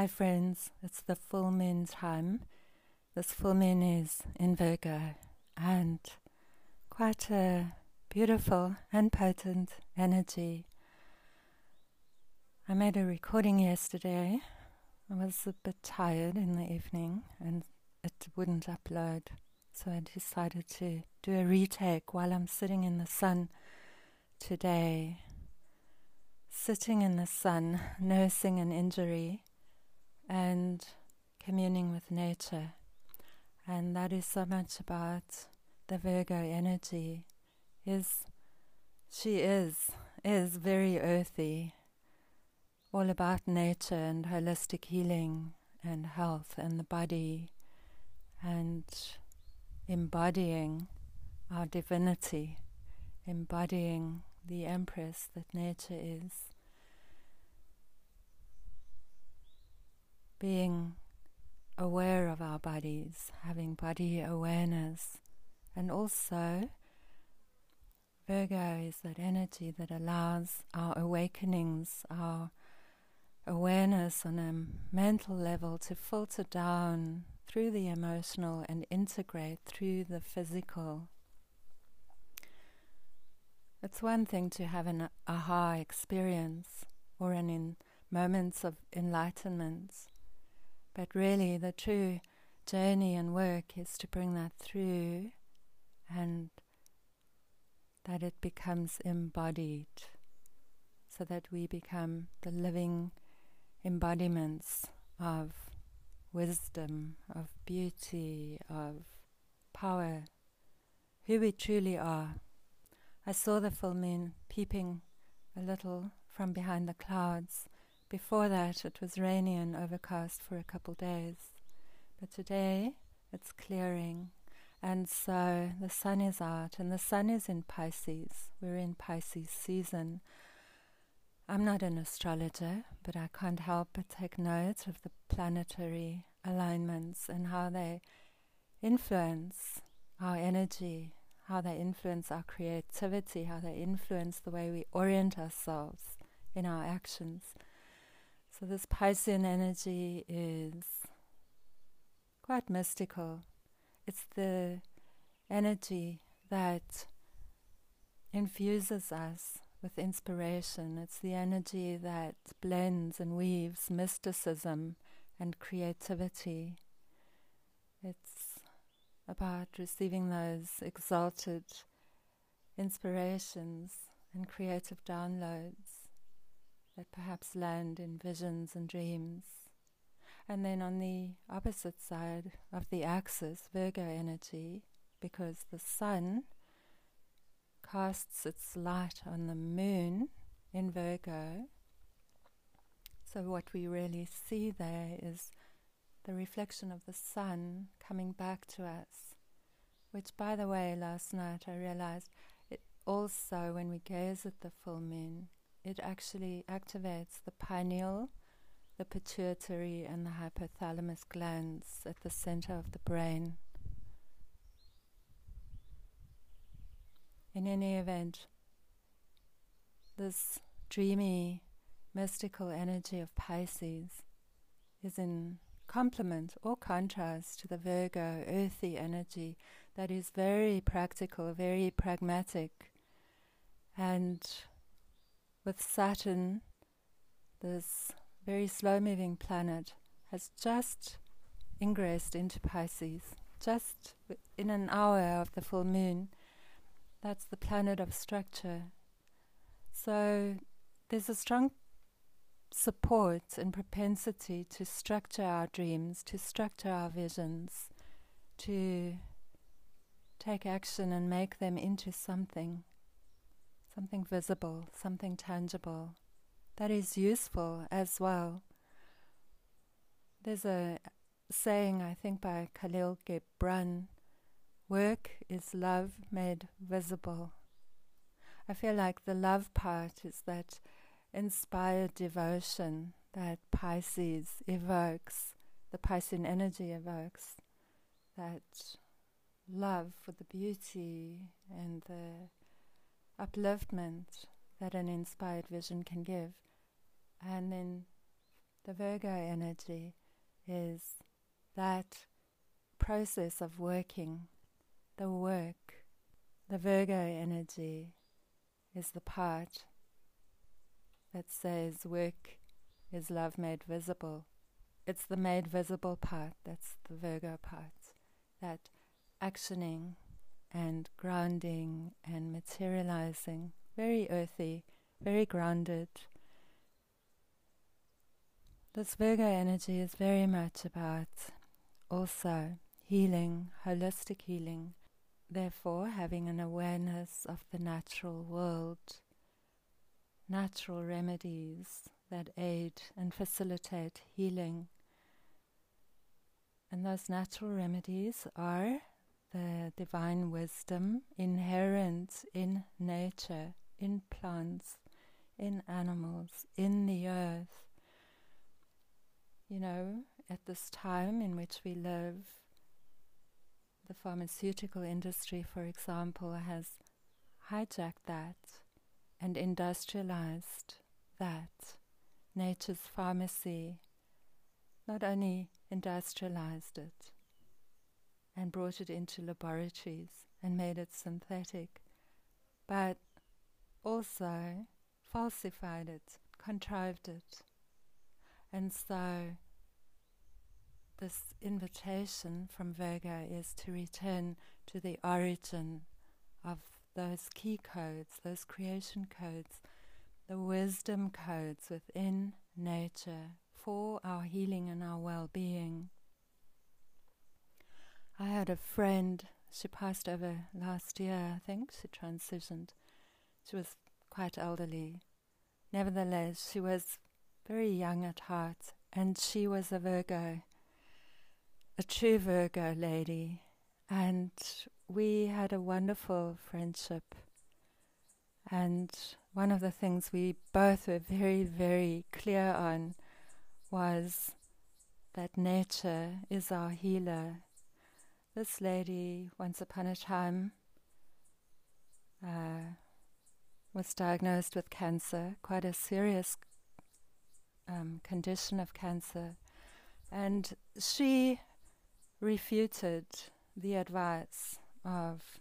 Hi, friends. It's the full moon time. This full moon is in Virgo and quite a beautiful and potent energy. I made a recording yesterday. I was a bit tired in the evening and it wouldn't upload, so I decided to do a retake while I'm sitting in the sun today. Sitting in the sun, nursing an injury and communing with nature. And that is so much about the Virgo energy. Is she is is very earthy, all about nature and holistic healing and health and the body and embodying our divinity, embodying the empress that nature is. Being aware of our bodies, having body awareness, and also Virgo is that energy that allows our awakenings, our awareness on a mental level to filter down through the emotional and integrate through the physical. It's one thing to have an aha experience or an in moments of enlightenment but really, the true journey and work is to bring that through and that it becomes embodied so that we become the living embodiments of wisdom, of beauty, of power, who we truly are. I saw the full moon peeping a little from behind the clouds before that, it was rainy and overcast for a couple days. But today, it's clearing. And so the sun is out, and the sun is in Pisces. We're in Pisces season. I'm not an astrologer, but I can't help but take note of the planetary alignments and how they influence our energy, how they influence our creativity, how they influence the way we orient ourselves in our actions. So, this Piscean energy is quite mystical. It's the energy that infuses us with inspiration. It's the energy that blends and weaves mysticism and creativity. It's about receiving those exalted inspirations and creative downloads that perhaps land in visions and dreams. And then on the opposite side of the axis, Virgo energy, because the sun casts its light on the moon in Virgo. So, what we really see there is the reflection of the sun coming back to us. Which, by the way, last night I realized it also, when we gaze at the full moon, it actually activates the pineal, the pituitary, and the hypothalamus glands at the center of the brain. In any event, this dreamy, mystical energy of Pisces is in complement or contrast to the Virgo earthy energy that is very practical, very pragmatic, and with Saturn, this very slow moving planet, has just ingressed into Pisces, just in an hour of the full moon. That's the planet of structure. So there's a strong support and propensity to structure our dreams, to structure our visions, to take action and make them into something something visible, something tangible that is useful as well. There's a saying, I think, by Kahlil Gibran work is love made visible. I feel like the love part is that inspired devotion that Pisces evokes, the Piscean energy evokes, that love for the beauty and the upliftment that an inspired vision can give. And then The Virgo energy is that process of working, the work. The Virgo energy is the part that says work is love made visible. It's the made visible part, that's the Virgo part. That actioning and grounding and materializing, very earthy, very grounded. This Virgo energy is very much about also healing, holistic healing, therefore having an awareness of the natural world, natural remedies that aid and facilitate healing. And those natural remedies are the divine wisdom inherent in nature, in plants, in animals, in the earth. You know, at this time in which we live, the pharmaceutical industry, for example, has hijacked that and industrialized that. Nature's pharmacy not only industrialized it and brought it into laboratories and made it synthetic, but also falsified it, contrived it. And so this invitation from Virgo is to return to the origin of those key codes, those creation codes, the wisdom codes within nature for our healing and our well being. Had a friend, she passed over last year, I think, she transitioned. She was quite elderly. Nevertheless, she was very young at heart, and she was a Virgo a true Virgo lady, and we had a wonderful friendship. And one of the things we both were very, very clear on was that nature is our healer. This lady, once upon a time, uh, was diagnosed with cancer, quite a serious um, condition of cancer. And she refuted the advice of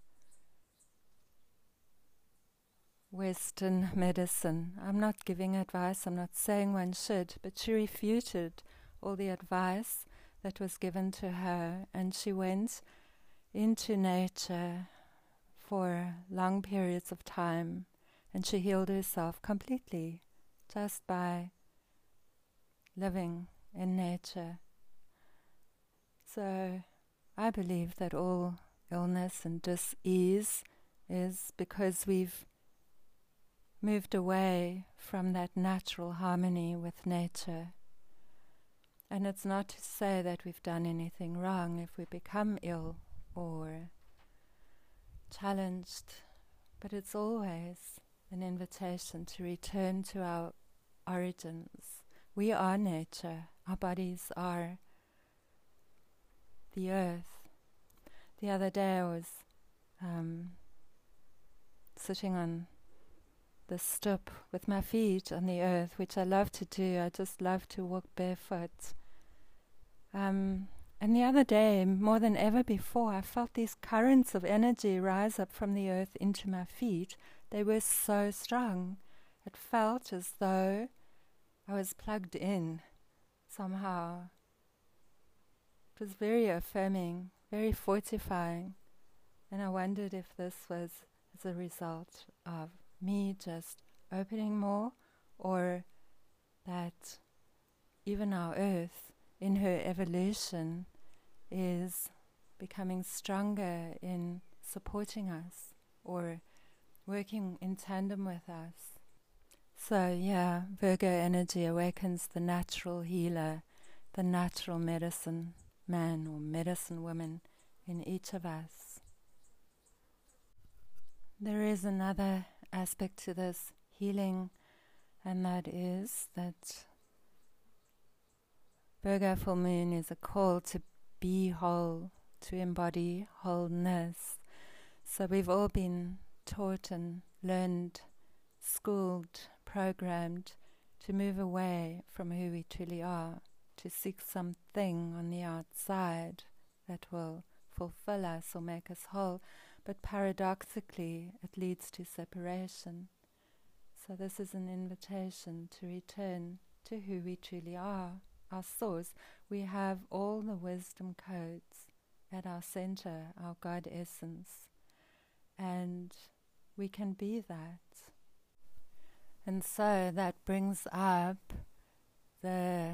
Western medicine. I'm not giving advice, I'm not saying one should, but she refuted all the advice that was given to her, and she went into nature for long periods of time, and she healed herself completely just by living in nature. So I believe that all illness and dis-ease is because we've moved away from that natural harmony with nature. And it's not to say that we've done anything wrong if we become ill or challenged, but it's always an invitation to return to our origins. We are nature, our bodies are the earth. The other day I was um, sitting on the stoop with my feet on the earth, which I love to do. I just love to walk barefoot. Um, and the other day, more than ever before, I felt these currents of energy rise up from the earth into my feet. They were so strong. It felt as though I was plugged in somehow. It was very affirming, very fortifying. And I wondered if this was as a result of me just opening more or that even our earth in her evolution is becoming stronger in supporting us or working in tandem with us. So, yeah, Virgo energy awakens the natural healer, the natural medicine man or medicine woman in each of us. There is another aspect to this healing, and that is that Virgo full moon is a call to be whole, to embody wholeness. So we've all been taught and learned, schooled, programmed to move away from who we truly are, to seek something on the outside that will fulfill us or make us whole, but paradoxically, it leads to separation. So, this is an invitation to return to who we truly are, our source. We have all the wisdom codes at our center, our God essence, and we can be that. And so that brings up the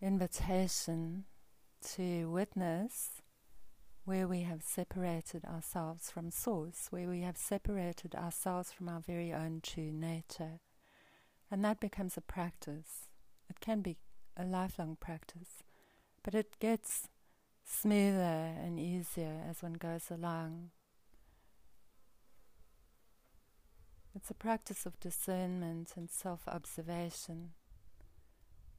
invitation to witness where we have separated ourselves from Source, where we have separated ourselves from our very own true nature. And that becomes a practice. It can be a lifelong practice, but it gets smoother and easier as one goes along. It's a practice of discernment and self observation.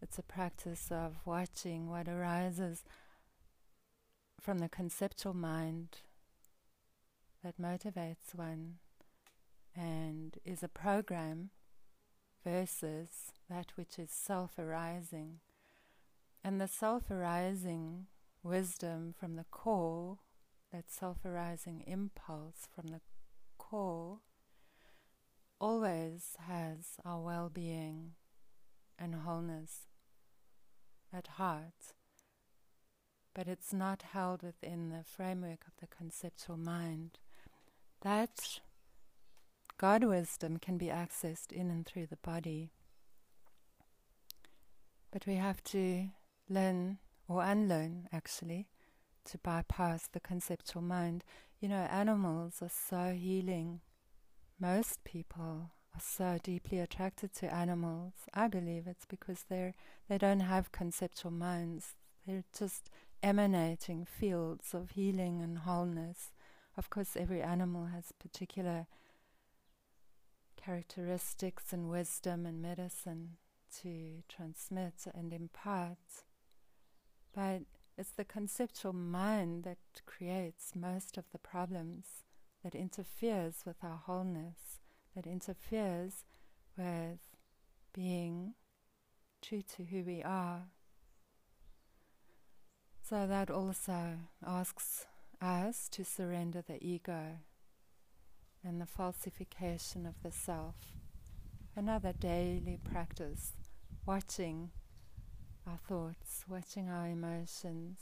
It's a practice of watching what arises from the conceptual mind that motivates one and is a program versus that which is self arising. And the self arising wisdom from the core, that self arising impulse from the core, always has our well being and wholeness at heart, but it's not held within the framework of the conceptual mind. That God wisdom can be accessed in and through the body. But we have to learn or unlearn actually to bypass the conceptual mind. You know, animals are so healing most people are so deeply attracted to animals. I believe it's because they're they don't have conceptual minds. They're just emanating fields of healing and wholeness. Of course, every animal has particular characteristics and wisdom and medicine to transmit and impart. But it's the conceptual mind that creates most of the problems that interferes with our wholeness, that interferes with being true to who we are. So that also asks us to surrender the ego and the falsification of the self. Another daily practice, watching our thoughts, watching our emotions.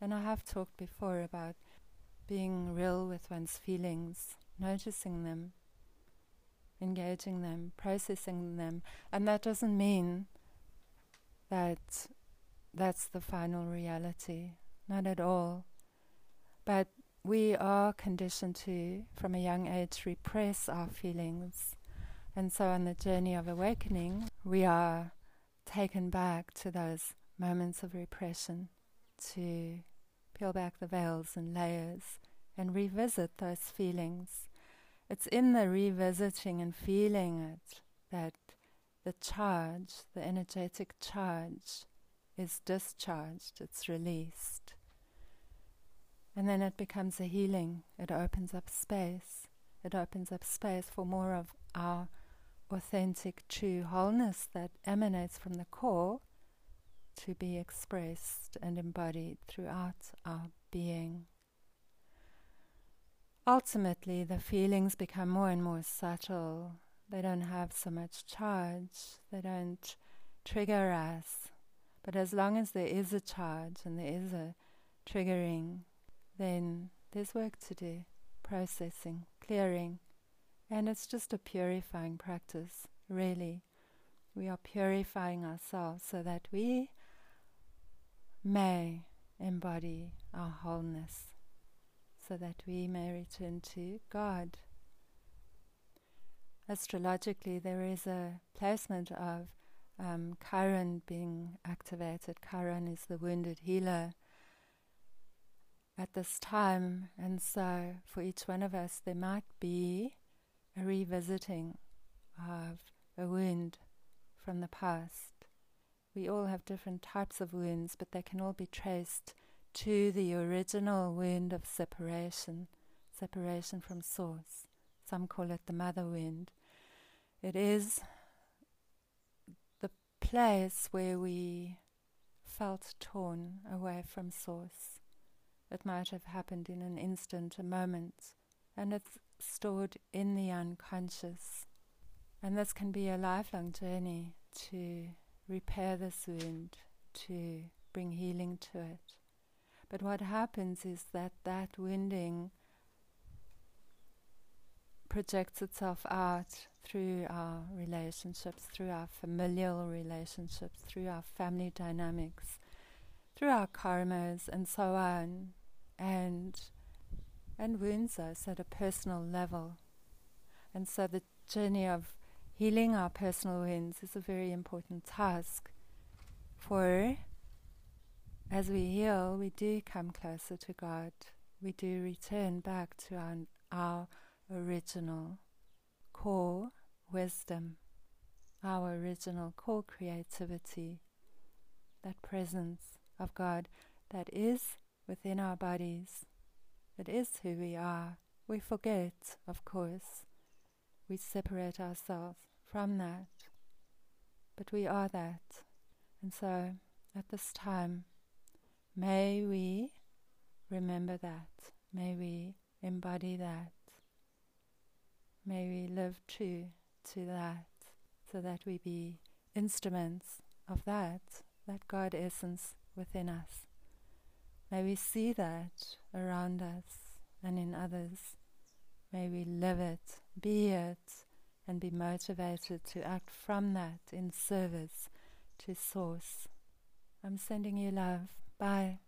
And I have talked before about being real with one's feelings, noticing them, engaging them, processing them. And that doesn't mean that that's the final reality, not at all. But we are conditioned to, from a young age, repress our feelings. And so on the journey of awakening, we are taken back to those moments of repression to peel back the veils and layers and revisit those feelings. It's in the revisiting and feeling it that the charge, the energetic charge, is discharged, it's released. And then it becomes a healing. It opens up space. It opens up space for more of our authentic, true wholeness that emanates from the core to be expressed and embodied throughout our being. Ultimately, the feelings become more and more subtle. They don't have so much charge, they don't trigger us. But as long as there is a charge and there is a triggering, then there's work to do processing, clearing. And it's just a purifying practice, really. We are purifying ourselves so that we may embody our wholeness, so that we may return to God. Astrologically, there is a placement of um, Chiron being activated. Chiron is the wounded healer at this time, and so for each one of us, there might be a revisiting of a wound from the past. We all have different types of wounds, but they can all be traced to the original wound of separation, separation from Source. Some call it the mother wound. It is the place where we felt torn away from Source. It might have happened in an instant, a moment, and it's stored in the unconscious. And this can be a lifelong journey to repair this wound, to bring healing to it. But what happens is that that wounding projects itself out through our relationships, through our familial relationships, through our family dynamics, through our karmas, and so on, and and wounds us at a personal level. And so the journey of healing our personal wounds is a very important task. For as we heal, we do come closer to God. We do return back to our, our original core wisdom, our original core creativity, that presence of God that is within our bodies, that is who we are. We forget, of course, we separate ourselves from that, but we are that. And so at this time, may we remember that, may we embody that. May we live true to that, so that we be instruments of that, that God essence within us. May we see that around us and in others. May we live it, be it, and be motivated to act from that in service to Source. I'm sending you love. Bye.